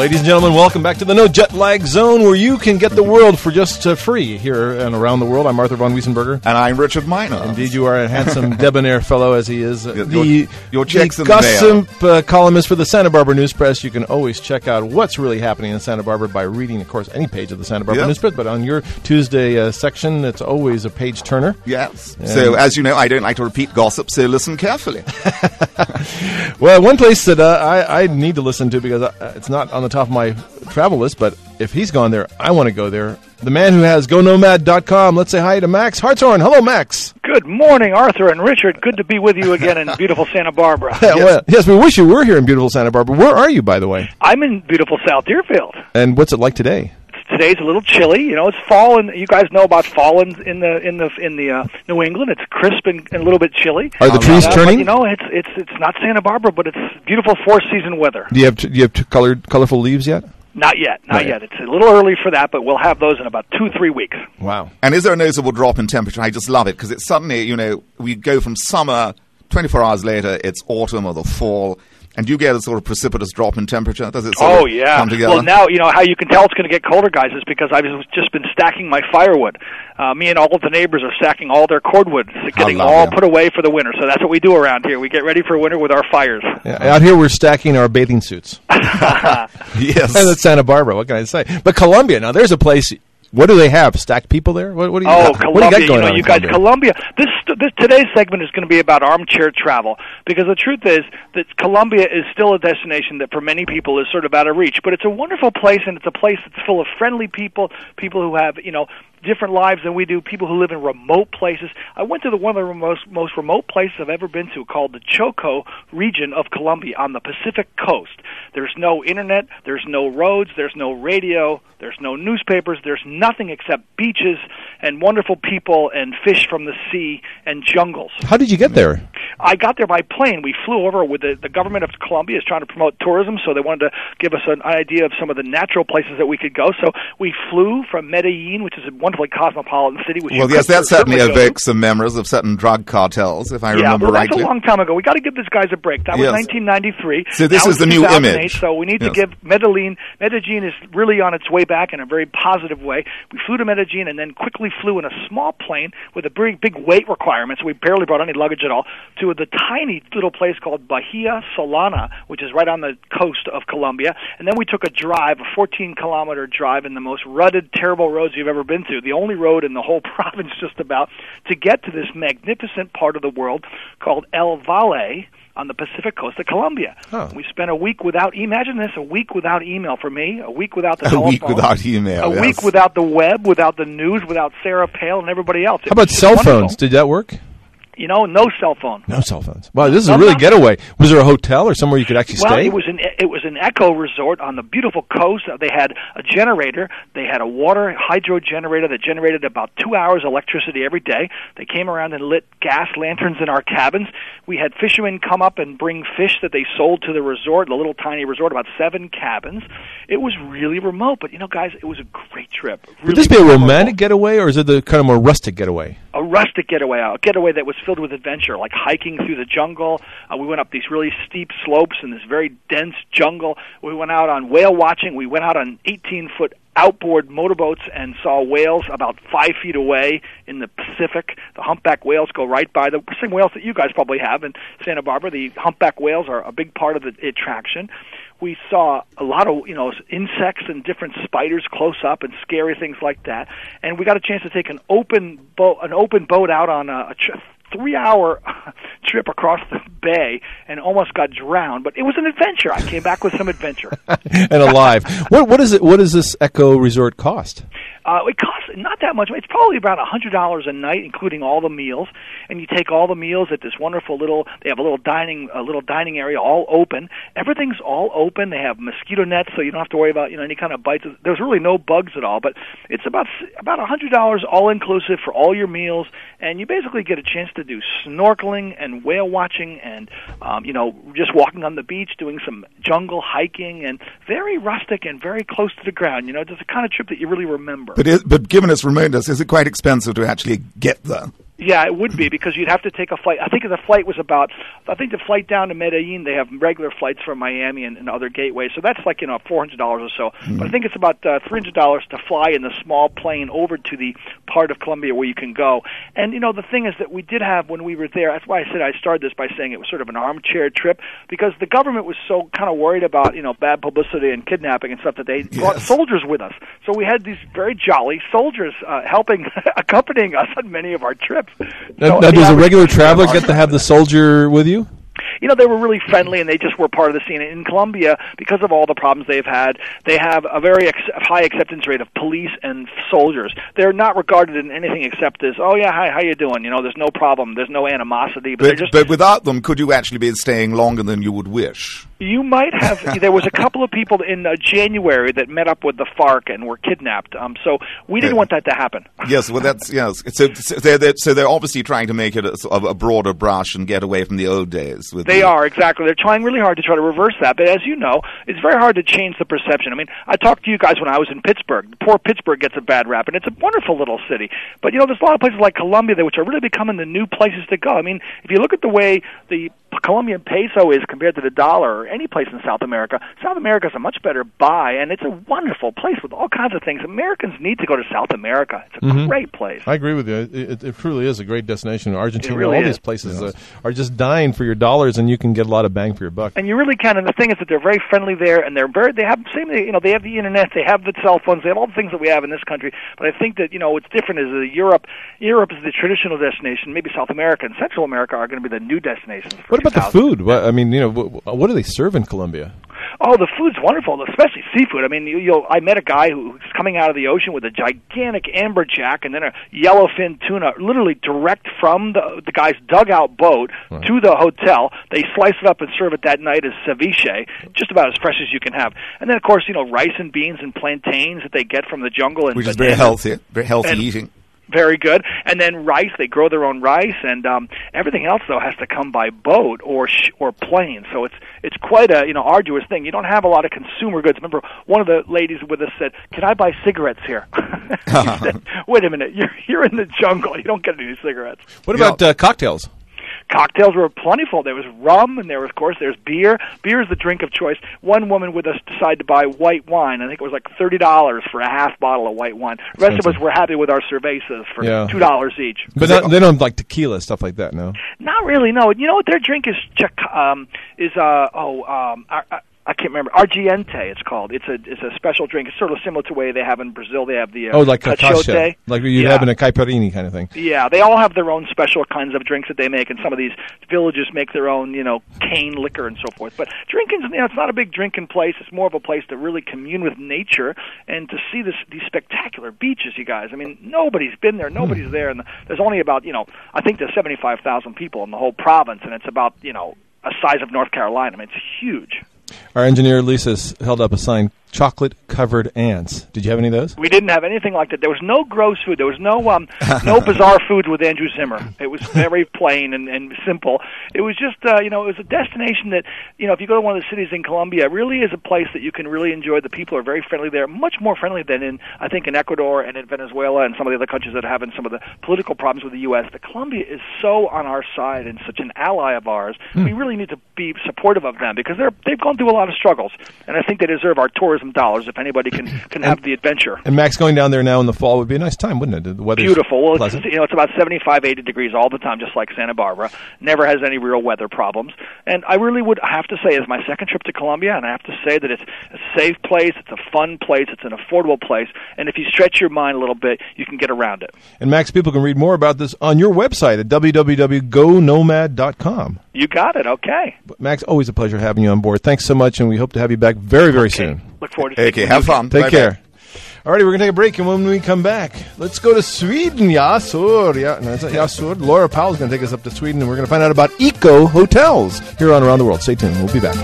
Ladies and gentlemen, welcome back to the No Jet Lag Zone, where you can get the world for just uh, free here and around the world. I'm Arthur von Wiesenberger. And I'm Richard Miner. Indeed, you are a handsome, debonair fellow, as he is. Your- the your checks the in the mail. gossip uh, columnist for the Santa Barbara News Press. You can always check out what's really happening in Santa Barbara by reading, of course, any page of the Santa Barbara Yep. News Press. But on your Tuesday uh, section, it's always a page turner. Yes. So, as you know, I don't like to repeat gossip, so listen carefully. Well, one place that uh, I, I need to listen to because uh, it's not on the top of my travel list, but if he's gone there, I want to go there. The man who has GoNomad.com. Let's say hi to Max Hartshorne. Hello, Max. Good morning, Arthur and Richard. Good to be with you again in beautiful Santa Barbara. Yeah, well, yes, we wish you were here in beautiful Santa Barbara. Where are you, by the way? I'm in beautiful South Deerfield. And what's it like today? Today's a little chilly. You know, it's fall, and you guys know about fall in, in the in the in the uh, New England. It's crisp and, and a little bit chilly. Are the trees Uh, but, turning? you know, it's it's it's not Santa Barbara, but it's beautiful four season weather. Do you have do you have t- colored colorful leaves yet? Not yet, not Not yet. yet. It's a little early for that, but we'll have those in about two three weeks. Wow. and is there a noticeable drop in temperature? I just love it because it's suddenly, you know, we go from summer, 24 hours later, it's autumn or the fall, and you get a sort of precipitous drop in temperature. Does it sort Oh of yeah. come together? Well, now you know how you can tell it's going to get colder, guys, is because I've just been stacking my firewood. Uh, me and all of the neighbors are stacking all their cordwood, getting lovely. all put away for the winter. So that's what we do around here. We get ready for winter with our fires. Yeah, out here, we're stacking our bathing suits. yes. and it's Santa Barbara. What can I say? But Colombia. Now, there's a place. What do they have? Stacked people there? What, what do you? Oh, what do you got You, going know, on you guys, Colombia? Colombia. This, this today's segment is going to be about armchair travel because the truth is that Colombia is still a destination that for many people is sort of out of reach. But it's a wonderful place, and it's a place that's full of friendly people, people who have you know different lives than we do, people who live in remote places. I went to the one of the most most remote places I've ever been to, called the Choco region of Colombia on the Pacific coast. There's no internet, there's no roads, there's no radio, there's no newspapers, there's nothing except beaches and wonderful people and fish from the sea and jungles. How did you get there? I got there by plane. We flew over with the, the government of Colombia is trying to promote tourism, so they wanted to give us an idea of some of the natural places that we could go. So we flew from Medellin, which is a wonderfully cosmopolitan city. Which well, yes, that certainly evokes some memories of certain drug cartels, if I Yeah, remember well, that's rightly. a long time ago. We got to give this guys a break. That was Yes. 1993. So this Now is the new image. So we need to give Medellin. Medellin is really on its way back in a very positive way. We flew to Medellin and then quickly flew in a small plane with a big, big weight requirement. So we barely brought any luggage at all to the tiny little place called Bahia Solano, which is right on the coast of Colombia. And then we took a drive, a 14 kilometer drive in the most rutted, terrible roads you've ever been to. The only road in the whole province, just about, to get to this magnificent part of the world called El Valle on the Pacific coast of Colombia. Huh. We spent a week without. Imagine this: a week without email for me, a week without the A telephone, week without email, a yes. week without the web, without the news, without Sarah Palin and everybody else. It How about cell wonderful. phones? Did that work? You know, no cell phone. No cell phones. Wow, this is No, a really getaway. Was there a hotel or somewhere you could actually Well, stay? it was an it was an eco resort on the beautiful coast. They had a generator. They had a water hydro generator that generated about two hours electricity every day. They came around and lit gas lanterns in our cabins. We had fishermen come up and bring fish that they sold to the resort, the little tiny resort, about seven cabins. It was really remote, but you know, guys, it was a great trip. Would this be a romantic getaway, or is it the kind of more rustic getaway? a rustic getaway, a getaway that was filled with adventure, like hiking through the jungle. Uh, we went up these really steep slopes in this very dense jungle. We went out on whale watching. We went out on 18 foot outboard motorboats and saw whales about five feet away in the Pacific. The humpback whales go right by the same whales that you guys probably have in Santa Barbara. The humpback whales are a big part of the attraction. We saw a lot of you know insects and different spiders close up and scary things like that. And we got a chance to take an open boat, an open boat out on a, a tr- three-hour trip across the bay, and almost got drowned. But it was an adventure. I came back with some adventure. and alive. what what is it? What does this eco resort cost? Uh, it costs not that much. It's probably about a hundred dollars a night, including all the meals. And you take all the meals at this wonderful little. They have a little dining, a little dining area, all open. Everything's all open. They have mosquito nets, so you don't have to worry about you know any kind of bites. There's really no bugs at all. But it's about about a hundred dollars all inclusive for all your meals, and you basically get a chance to do snorkeling and whale watching, and um, you know just walking on the beach, doing some jungle hiking, and very rustic and very close to the ground. You know, just the kind of trip that you really remember. But, is, but given its remoteness, is it quite expensive to actually get there? Yeah, it would be because you'd have to take a flight. I think the flight was about. I think the flight down to Medellin. They have regular flights from Miami and, and other gateways, so that's like you know four hundred dollars or so. Mm-hmm. But I think it's about uh, three hundred dollars to fly in the small plane over to the part of Colombia where you can go. And you know the thing is that we did have when we were there. That's why I said I started this by saying it was sort of an armchair trip because the government was so kind of worried about you know bad publicity and kidnapping and stuff that they brought soldiers with us. So we had these very jolly soldiers uh, helping, accompanying us on many of our trips. Now, So, now does a regular traveler get to have the soldier with you? You know, they were really friendly and they just were part of the scene. In Colombia, because of all the problems they've had, they have a very ex- high acceptance rate of police and soldiers. They're not regarded in anything except as, oh yeah, hi, how you doing? You know, there's no problem, there's no animosity, but, But, just but without them, could you actually be staying longer than you would wish? You might have. there was a couple of people in uh, January that met up with the FARC and were kidnapped. Um, so we didn't Yeah. want that to happen. Yes, well, that's yes. So, so they're, they're so they're obviously trying to make it a, a broader brush and get away from the old days. With They the, are exactly. They're trying really hard to try to reverse that. But as you know, it's very hard to change the perception. I mean, I talked to you guys when I was in Pittsburgh. Poor Pittsburgh gets a bad rap, and it's a wonderful little city. But you know, there's a lot of places like Colombia there which are really becoming the new places to go. I mean, if you look at the way the Colombian peso is compared to the dollar or any place in South America, South America is a much better buy, and it's a wonderful place with all kinds of things. Americans need to go to South America. It's a Mm-hmm. great place. I agree with you. It, it, it truly is a great destination. Argentina, really all is. these places uh, are just dying for your dollars, and you can get a lot of bang for your buck. and you really can. And the thing is that they're very friendly there, and they're very they have same you know they have the internet, they have the cell phones, they have all the things that we have in this country. But I think that you know what's different is that Europe Europe is the traditional destination. Maybe South America and Central America are going to be the new destinations. For What about the food? What, I mean, you know, what, what do they serve in Colombia? Oh, the food's wonderful, especially seafood. I mean, you, you'll. I met a guy who's coming out of the ocean with a gigantic amberjack and then a yellowfin tuna, literally direct from the the guy's dugout boat to the hotel. They slice it up and serve it that night as ceviche, just about as fresh as you can have. And then, of course, you know, rice and beans and plantains that they get from the jungle, and which is very healthy, very healthy And- eating. Very good. And then rice, they grow their own rice, and um, everything else though has to come by boat or sh- or plane. So it's it's quite a you know arduous thing. You don't have a lot of consumer goods. Remember, one of the ladies with us said, "Can I buy cigarettes here?" She said, Wait a minute, you're you're in the jungle. You don't get any cigarettes. What Yeah. about uh, cocktails? Cocktails were plentiful. There was rum, and there was, of course, there's beer. Beer is the drink of choice. One woman with us decided to buy white wine. I think it was like thirty dollars for a half bottle of white wine. The rest of us were happy with our cervezas for Yeah. two dollars each. But not, they don't like tequila stuff like that. No. Not really. No. You know what their drink is? Um, is uh oh um I, I, I can't remember. Argente. It's called. It's a it's a special drink. It's sort of similar to the way they have in Brazil. They have the uh, Oh, like cachote. cachaça, like you yeah. have in a caipirinha kind of thing. Yeah, they all have their own special kinds of drinks that they make, and some of these villages make their own, you know, cane liquor and so forth. But drinking, you know, it's not a big drinking place. It's more of a place to really commune with nature and to see this these spectacular beaches. You guys, I mean, nobody's been there, nobody's there, and there's only about, you know, I think there's 75,000 people in the whole province, and it's about, you know, a size of North Carolina. I mean, it's huge. Our engineer Lisa held up a sign: "Chocolate covered ants." Did you have any of those? We didn't have anything like that. There was no gross food. There was no um, no bizarre foods with Andrew Zimmern. It was very plain and, and simple. It was just uh, you know it was a destination that you know if you go to one of the cities in Colombia, it really is a place that you can really enjoy. The people are very friendly there, much more friendly than in I think in Ecuador and in Venezuela and some of the other countries that are having some of the political problems with the U.S. The Colombia is so on our side and such an ally of ours. We really need to be supportive of them because they're they've gone through a lot of struggles, and I think they deserve our tourism dollars if anybody can can have the adventure. And Max going down there now in the fall would be a nice time, wouldn't it? The weather Beautiful. Well, it's, you know, it's about 75, 80 degrees all the time, just like Santa Barbara. Never has any real weather problems. And I really would have to say, it's my second trip to Colombia, and I have to say that it's a safe place, it's a fun place, it's an affordable place, and if you stretch your mind a little bit, you can get around it. And Max, people can read more about this on your website at www.gonomad.com. You got it. Okay. But Max, always a pleasure having you on board. Thanks so much, and we hope to have you back very, very Okay. soon. Look forward to Okay, have fun. Take Bye-bye. care. All righty, we're going to take a break, and when we come back, let's go to Sweden. Yasur. Yeah, no, it's not Yasur. Laura Powell's going to take us up to Sweden, and we're going to find out about eco hotels here on Around the World. Stay tuned. We'll be back.